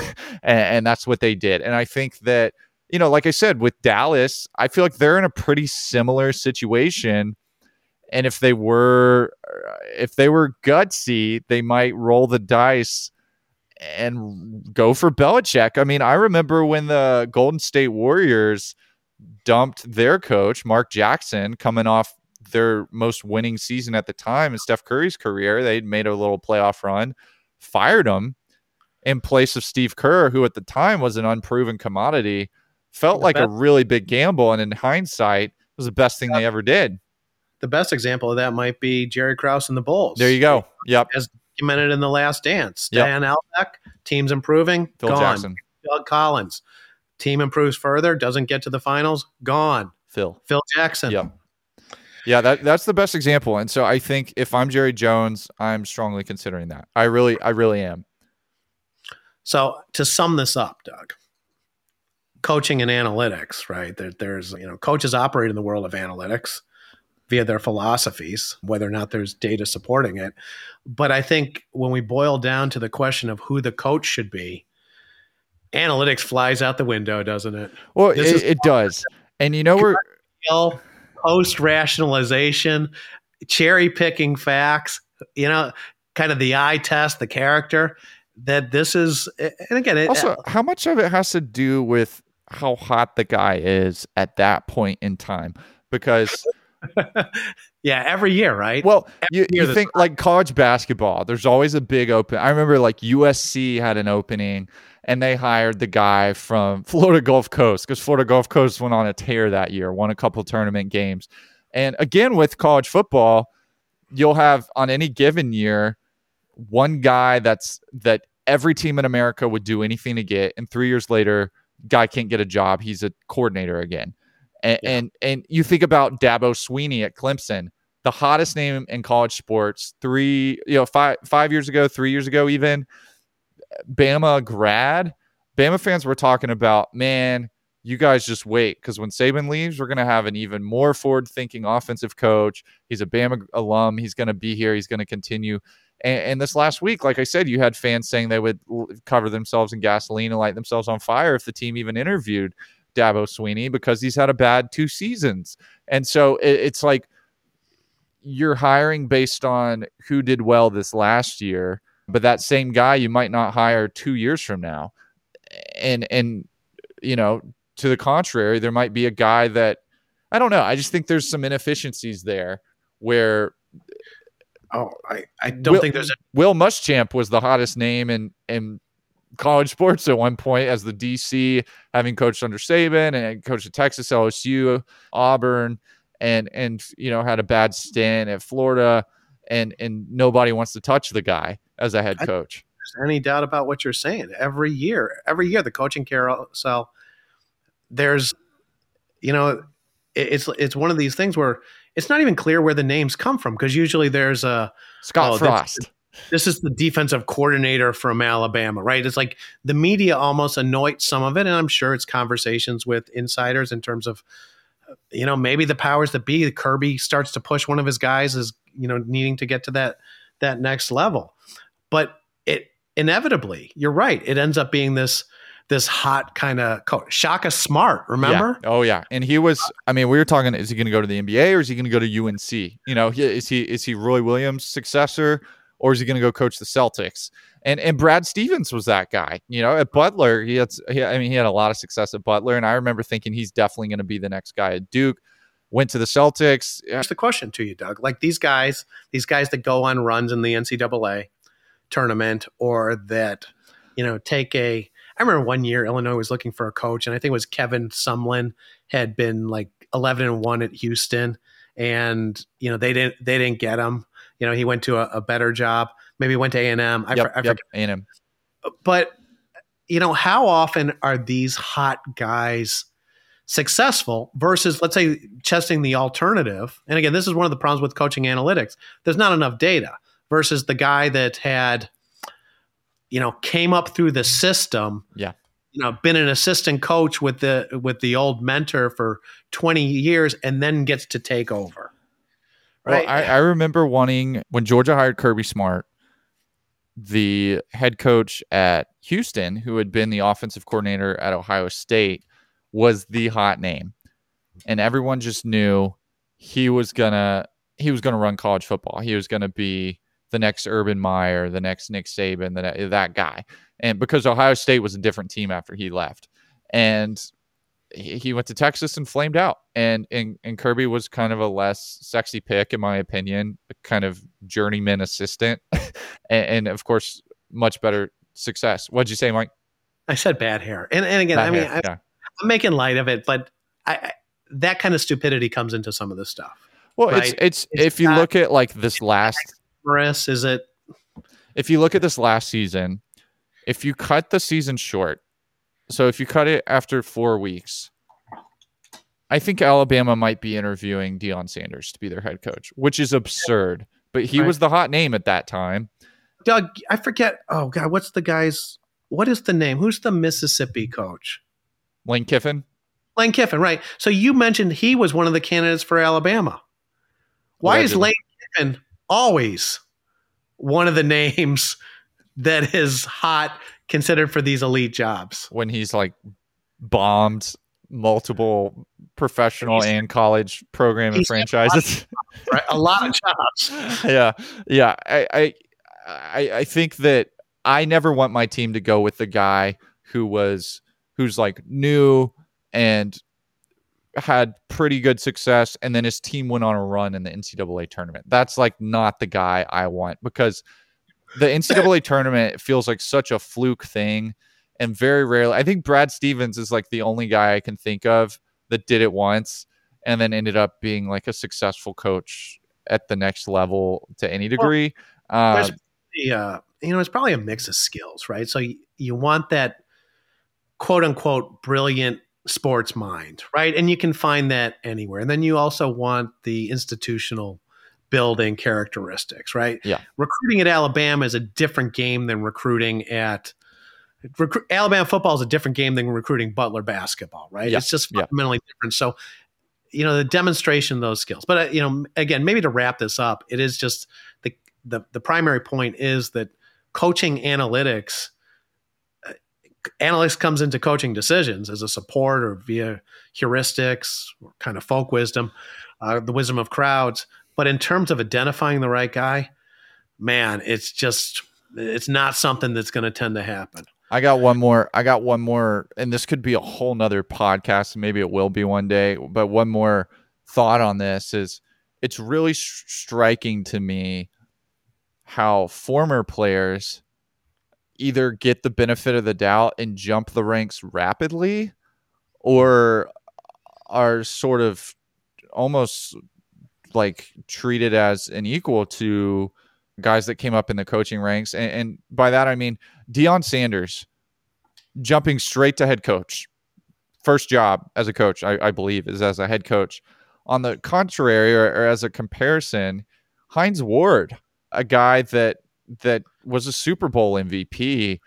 and, and that's what they did. And I think that you know, like I said, with Dallas, I feel like they're in a pretty similar situation. And if they were, if they were gutsy, they might roll the dice and go for Belichick. I mean, I remember when the Golden State Warriors dumped their coach, Mark Jackson, coming off their most winning season at the time in Steph Curry's career. They'd made a little playoff run, fired him in place of Steve Kerr, who at the time was an unproven commodity felt the like best. a really big gamble, and in hindsight, was the best thing they ever did. The best example of that might be Jerry Krause and the Bulls. There you go. Yep. As documented in the Last Dance. Yep. Stan Albeck, team's improving, Phil gone. Jackson. Doug Collins, team improves further, doesn't get to the finals, gone. Phil. Phil Jackson. Yep. Yeah, that that's the best example. And so I think if I'm Jerry Jones, I'm strongly considering that. I really, I really am. So to sum this up, Doug, coaching and analytics, right? There, there's, you know, coaches operate in the world of analytics via their philosophies, whether or not there's data supporting it. But I think when we boil down to the question of who the coach should be, analytics flies out the window, doesn't it? Well, it, it does. And you know, we're post rationalization, cherry picking facts, you know, kind of the eye test, the character that this is and again it, also how much of it has to do with how hot the guy is at that point in time because yeah every year right? Well you, you think like college basketball there's always a big open i remember like usc had an opening and they hired the guy from florida gulf coast because florida gulf coast went on a tear that year won a couple tournament games. And again with college football you'll have on any given year one guy that's that every team in america would do anything to get and three years later guy can't get a job. He's a coordinator again. And, yeah. and and you think about Dabo Swinney at Clemson, the hottest name in college sports. Three, you know, five five years ago, three years ago, even Bama grad. Bama fans were talking about, man, you guys just wait because when Saban leaves, we're going to have an even more forward thinking offensive coach. He's a Bama alum. He's going to be here. He's going to continue. And, and, this last week, like I said, you had fans saying they would cover themselves in gasoline and light themselves on fire if the team even interviewed Dabo Swinney because he's had a bad two seasons. And so it, it's like you're hiring based on who did well this last year, but that same guy you might not hire two years from now. And and you know, to the contrary, there might be a guy that I don't know. I just think there's some inefficiencies there where Oh, I, I don't Will, think there's a Will Muschamp was the hottest name in in college sports at one point as the DC, having coached under Saban and coached at Texas, LSU, Auburn, and and you know had a bad stint at Florida, and and nobody wants to touch the guy as a head coach. There's any doubt about what you're saying? Every year, every year, the coaching carousel. There's, you know, it's it's one of these things where it's not even clear where the names come from because usually there's a Scott oh, Frost. This, is the defensive coordinator from Alabama, right? It's like the media almost anoints some of it, and I'm sure it's conversations with insiders in terms of, uh, you know, maybe the powers that be. Kirby starts to push one of his guys as you know needing to get to that that next level, but it inevitably, you're right, it ends up being this this hot kind of coach. Shaka Smart, remember? Yeah. Oh yeah, and he was. I mean, we were talking. Is he going to go to the NBA or is he going to go to UNC? You know, is he is he Roy Williams' successor or is he going to go coach the Celtics? And and Brad Stevens was that guy. You know, at Butler, he had. He, I mean, he had a lot of success at Butler, and I remember thinking he's definitely going to be the next guy at Duke. Went to the Celtics. Here's the question to you, Doug. Like these guys, these guys that go on runs in the NCAA tournament or that you know, take a. I remember one year Illinois was looking for a coach, and I think it was Kevin Sumlin had been like eleven and one at Houston, and you know they didn't they didn't get him. You know, he went to a, a better job. Maybe went to A and M. I, yep, I yep, A&M. But you know, how often are these hot guys successful versus, let's say, testing the alternative? And again, this is one of the problems with coaching analytics. There's not enough data versus the guy that had, you know, came up through the system. Yeah. You know, been an assistant coach with the with the old mentor for 20 years and then gets to take over. Right. Well, I, I remember wanting when Georgia hired Kirby Smart, the head coach at Houston, who had been the offensive coordinator at Ohio State, was the hot name. And everyone just knew he was gonna he was gonna run college football. He was gonna be the next Urban Meyer, the next Nick Saban, that that guy. And because Ohio State was a different team after he left. And he went to Texas and flamed out. And, and and Kirby was kind of a less sexy pick, in my opinion, a kind of journeyman assistant, and, and, of course, much better success. What'd you say, Mike? I said bad hair, and and again, bad I mean, hair, I, yeah. I'm making light of it, but I, I, that kind of stupidity comes into some of this stuff. Well, right? it's, it's it's if you look at like this last, Is it? If you look at this last season, if you cut the season short so if you cut it after four weeks, I think Alabama might be interviewing Deion Sanders to be their head coach, which is absurd. But he right. was the hot name at that time. Doug, I forget. Oh God, what's the guy's? What is the name? Who's the Mississippi coach? Lane Kiffin. Lane Kiffin, right? So you mentioned he was one of the candidates for Alabama. Why Allegedly. is Lane Kiffin always one of the names that is hot considered for these elite jobs. When he's like bombed multiple professional and college program and franchises. A lot, right? a lot of jobs. yeah. Yeah. I, I I I think that I never want my team to go with the guy who was who's like new and had pretty good success and then his team went on a run in the NCAA tournament. That's like not the guy I want because the NCAA tournament feels like such a fluke thing, and very rarely. I think Brad Stevens is like the only guy I can think of that did it once and then ended up being like a successful coach at the next level to any degree. Well, uh, the, uh, you know, it's probably a mix of skills, right? So you, you want that quote unquote brilliant sports mind, right? And you can find that anywhere. And then you also want the institutional building characteristics, right? Yeah. Recruiting at Alabama is a different game than recruiting at Alabama football is a different game than recruiting Butler basketball, right? Yeah. It's just fundamentally yeah. different. So, you know, the demonstration of those skills. But uh, you know, again, maybe to wrap this up, it is just the the the primary point is that coaching analytics analytics comes into coaching decisions as a support or via heuristics or kind of folk wisdom, uh, the wisdom of crowds. But in terms of identifying the right guy, man, it's just it's not something that's going to tend to happen. I got one more. I got one more, and this could be a whole nother podcast. Maybe it will be one day. But one more thought on this is it's really striking to me how former players either get the benefit of the doubt and jump the ranks rapidly or are sort of almost like treated as an equal to guys that came up in the coaching ranks. And, and by that, I mean Deion Sanders jumping straight to head coach. First job as a coach, I, I believe, is as a head coach. On the contrary, or, or as a comparison, Hines Ward, a guy that that was a Super Bowl MVP.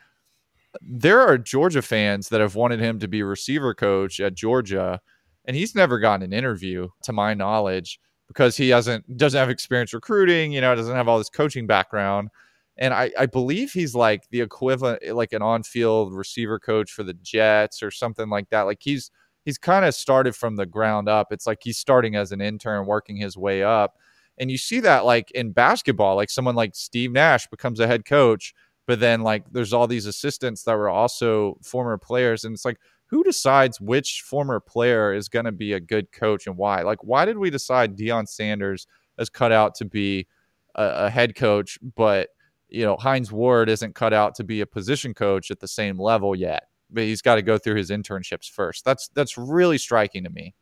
There are Georgia fans that have wanted him to be receiver coach at Georgia, and he's never gotten an interview, to my knowledge because he hasn't doesn't have experience recruiting, you know, doesn't have all this coaching background. And I, I believe he's like the equivalent, like an on-field receiver coach for the Jets or something like that. Like he's he's kind of started from the ground up. It's like he's starting as an intern, working his way up. And you see that like in basketball, like someone like Steve Nash becomes a head coach, but then like there's all these assistants that were also former players, and it's like who decides which former player is going to be a good coach and why? Like, why did we decide Deion Sanders is cut out to be a, a head coach, but you know, Hines Ward isn't cut out to be a position coach at the same level yet, but he's got to go through his internships first. That's that's really striking to me.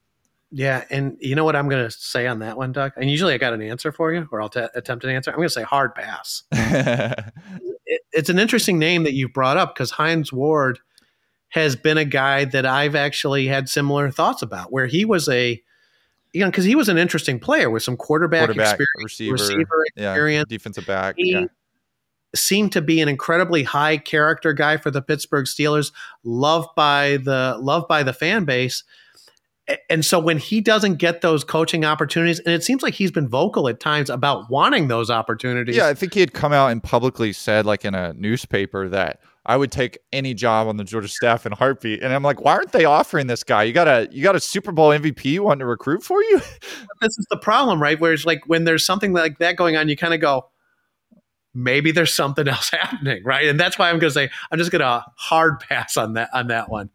Yeah, and you know what I'm going to say on that one, Doug? And usually I got an answer for you, or I'll t- attempt an answer. I'm going to say hard pass. it, it's an interesting name that you've brought up because Hines Ward has been a guy that I've actually had similar thoughts about, where he was a, you know, because he was an interesting player with some quarterback, Quarterback, experience, receiver, receiver yeah, defensive back. He yeah. seemed to be an incredibly high character guy for the Pittsburgh Steelers, loved by the loved by the fan base. And so when he doesn't get those coaching opportunities, and it seems like he's been vocal at times about wanting those opportunities. Yeah, I think he had come out and publicly said, like in a newspaper, that I would take any job on the Georgia staff in heartbeat. And I'm like, why aren't they offering this guy? You got a you got a Super Bowl MVP you want to recruit for you? this is the problem, right? Where it's like when there's something like that going on, you kind of go, maybe there's something else happening, right? And that's why I'm going to say I'm just going to hard pass on that on that one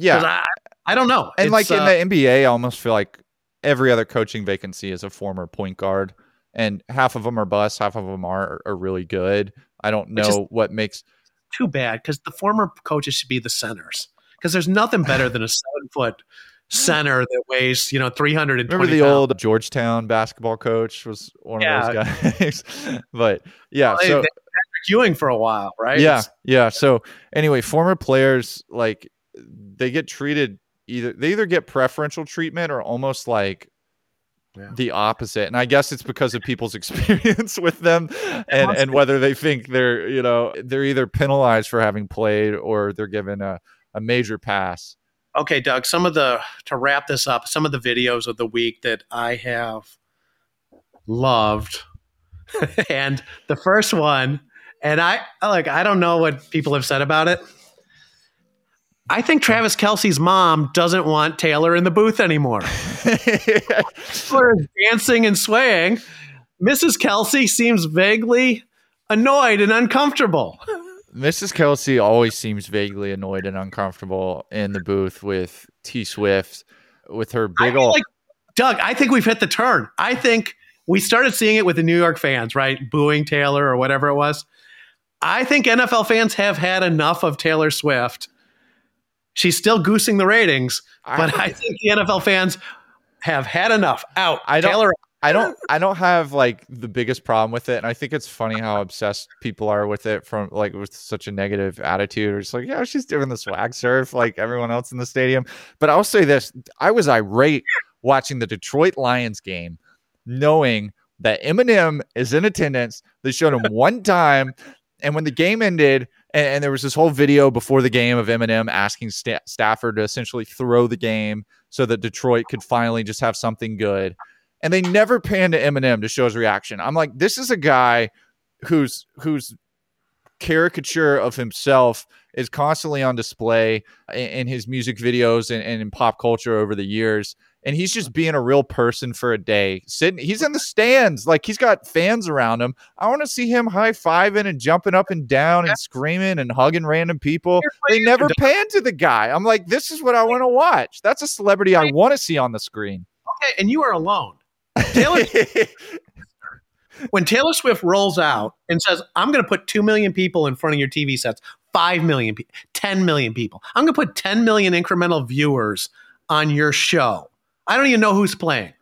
yeah, I, I don't know. and It's, like uh, in the NBA, I almost feel like every other coaching vacancy is a former point guard, and half of them are bust, half of them are are really good. I don't know what makes. too bad because the former coaches should be the centers because there's nothing better than a seven foot center that weighs you know 320 Remember the pounds. old Georgetown basketball coach was one Yeah. of those guys, but yeah, They- so they- Ewing for a while, right? Yeah, yeah. So anyway, former players like they get treated either they either get preferential treatment or almost like Yeah. the opposite. And I guess it's because of people's experience with them and and whether they think they're, you know, they're either penalized for having played or they're given a, a major pass. okay, Doug. Some of the to wrap this up, some of the videos of the week that I have loved, and the first one, and I like I don't know what people have said about it. I think Travis Kelce's mom doesn't want Taylor in the booth anymore. Taylor is dancing and swaying. Mrs. Kelce seems vaguely annoyed and uncomfortable. Mrs. Kelce always seems vaguely annoyed and uncomfortable in the booth with T Swift with her big old like, Doug, I think we've hit the turn. I think we started seeing it with the New York fans, right? Booing Taylor or whatever it was. I think NFL fans have had enough of Taylor Swift. She's still goosing the ratings, but I think the NFL fans have had enough. Out. I don't- Taylor, I don't I don't have like the biggest problem with it. And I think it's funny how obsessed people are with it from like with such a negative attitude. It's like, yeah, she's doing the swag surf like everyone else in the stadium. But I'll say this I was irate watching the Detroit Lions game, knowing that Eminem is in attendance. They showed him one time. And when the game ended, and, and there was this whole video before the game of Eminem asking Sta- Stafford to essentially throw the game so that Detroit could finally just have something good and they never panned to Eminem to show his reaction. I'm like, this is a guy whose whose caricature of himself is constantly on display in, in his music videos and, and in pop culture over the years. And he's just being a real person for a day. Sitting, he's in the stands, like he's got fans around him. I want to see him high fiving and jumping up and down and screaming and hugging random people. They never pan to the guy. I'm like, this is what I want to watch. That's a celebrity I want to see on the screen. okay, and you are alone. Taylor, when Taylor Swift rolls out and says, I'm going to put 2 million people in front of your TV sets, 5 million, pe- 10 million people, I'm going to put 10 million incremental viewers on your show. I don't even know who's playing.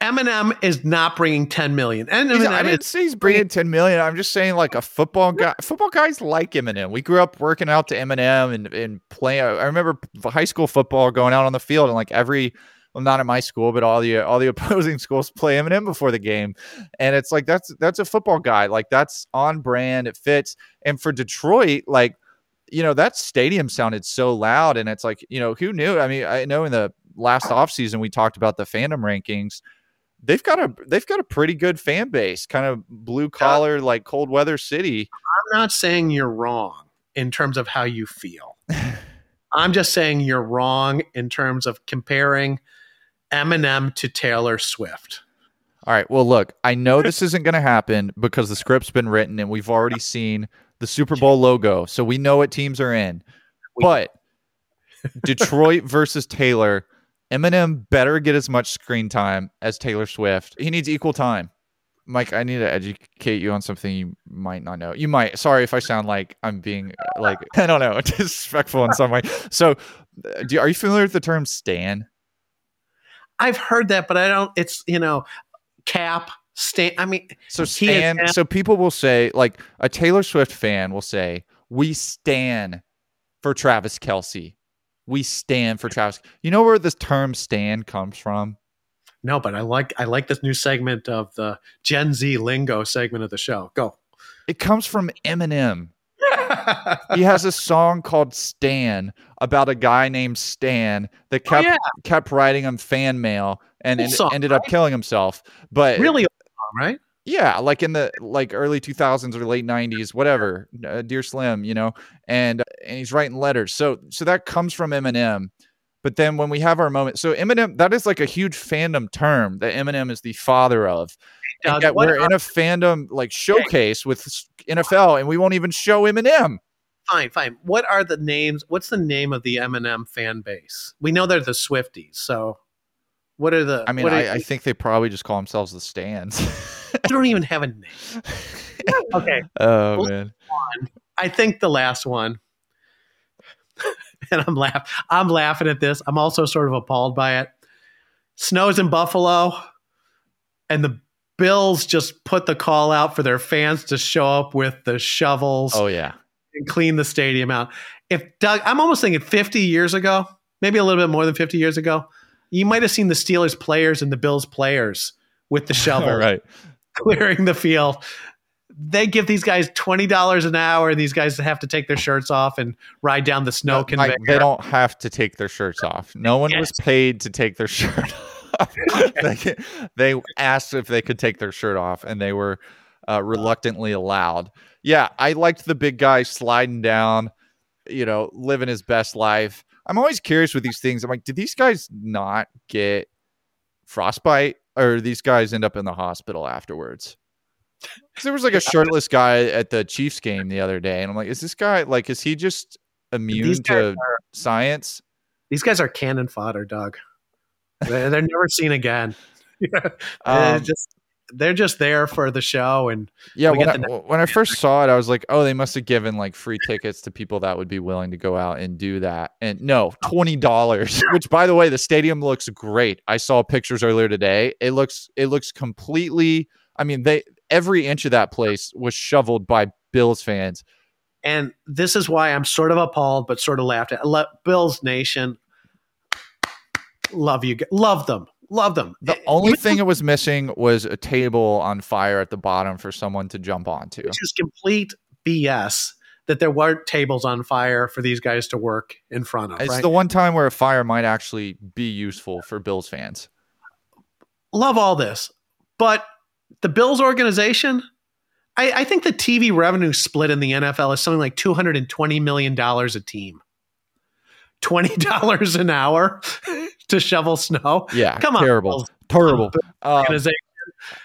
Eminem is not bringing 10 million. And Eminem I didn't say he's bringing 10 million. I'm just saying, like a football guy. Football guys like Eminem. We grew up working out to Eminem and and playing. I remember high school football going out on the field and like every. Well, not at my school, but all the all the opposing schools play Eminem before the game, and it's like that's that's a football guy. Like that's on brand. It fits. And for Detroit, like you know that stadium sounded so loud, and it's like you know who knew? I mean, I know in the last offseason we talked about the fandom rankings they've got a they've got a pretty good fan base, kind of blue collar, like cold weather city. I'm not saying you're wrong in terms of how you feel. I'm just saying you're wrong in terms of comparing Eminem to Taylor Swift. All right. Well, look, I know this isn't going to happen because the script's been written and we've already seen the Super Bowl logo, so we know what teams are in. But Detroit versus Taylor, Eminem better get as much screen time as Taylor Swift. He needs equal time. Mike, I need to educate you on something you might not know. You might. Sorry if I sound like I'm being like I don't know disrespectful in some way. So, uh, do, are you familiar with the term "stan"? I've heard that, but I don't. It's you know, cap Stan. I mean, so Stan. So people will say, like a Taylor Swift fan will say, "We stan for Travis Kelce. We stand for Travis." You know where this term "stand" comes from? No, but I like I like this new segment of the Gen Z lingo segment of the show. Go. It comes from Eminem. he has a song called Stan about a guy named Stan that oh, kept oh, yeah. kept writing him fan mail and, and song, ended right? up killing himself. But really, right? Yeah, like in the like early 2000s or late 90s, whatever. Uh, Dear Slim, you know, and and he's writing letters. So so that comes from Eminem. But then when we have our moment, so Eminem, that is like a huge fandom term that Eminem is the father of. And yet we're in a fandom like showcase with NFL, and we won't even show Eminem. Fine, fine. What are the names? What's the name of the Eminem fan base? We know they're the Swifties. So, what are the? I mean, I, I, think they probably just call themselves the Stans. they don't even have a name. okay. Oh well, man. I think the last one and I'm laughing. I'm laughing at this. I'm also sort of appalled by it. Snows in Buffalo, and the Bills just put the call out for their fans to show up with the shovels. Oh yeah, and clean the stadium out. If Doug, I'm almost thinking 50 years ago, maybe a little bit more than 50 years ago, you might have seen the Steelers players and the Bills players with the shovel, right, clearing the field they give these guys twenty dollars an hour, and these guys have to take their shirts off and ride down the snow no, conveyor. they don't have to take their shirts off. No one yes. was paid to take their shirt off. they, they, asked if they could take their shirt off, and they were uh, reluctantly allowed. Yeah, I liked the big guy sliding down, you know, living his best life. I'm always curious with these things. I'm like, did these guys not get frostbite, or these guys end up in the hospital afterwards? there was like a shirtless guy at the Chiefs game the other day, and I'm like, is this guy like, is he just immune to are, science? These guys are cannon fodder, Doug. They're, they're never seen again. um, just they're just there for the show and yeah when I, when I, first saw it i was like oh they must have given like free tickets to people that would be willing to go out and do that and no $20 which by the way the stadium looks great i saw pictures earlier today it looks it looks completely i mean they every inch of that place was shoveled by Bills fans. And this is why I'm sort of appalled, but sort of laughed at. Bills Nation, love you, love them, love them. The eh, only thing it was missing was a table on fire at the bottom for someone to jump onto. Which is complete BS that there weren't tables on fire for these guys to work in front of. It's right? the one time where a fire might actually be useful for Bills fans. Love all this, but the Bills organization, I, I, think the TV revenue split in the NFL is something like $220 million a team. $20 an hour to shovel snow. Yeah. Come on. Terrible. Terrible. Uh,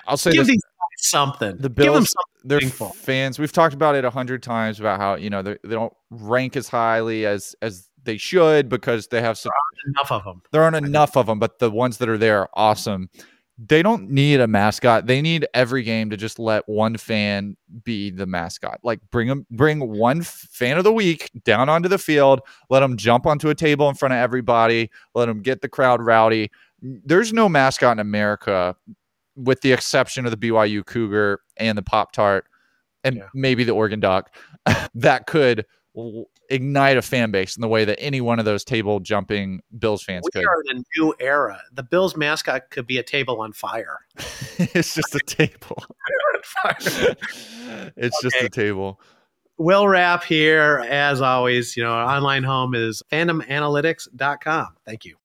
I'll say Give this, these something. The Bills, Give them something their fans, we've talked about it a hundred times about how, you know, they, they don't rank as highly as, as they should because they have some, enough of them. There aren't enough of them, but the ones that are there are awesome they don't need a mascot. They need every game to just let one fan be the mascot. Like bring them, bring one fan of the week down onto the field, let them jump onto a table in front of everybody, let them get the crowd rowdy. There's no mascot in America, with the exception of the BYU Cougar and the Pop Tart, and yeah. maybe the Oregon Duck, that could ignite a fan base in the way that any one of those table jumping Bills fans we could. are in a new era. The Bills mascot could be a table on fire. it's just a table. it's okay. just a table. We'll wrap here. As always, you know, our online home is fandomanalytics.com. Thank you.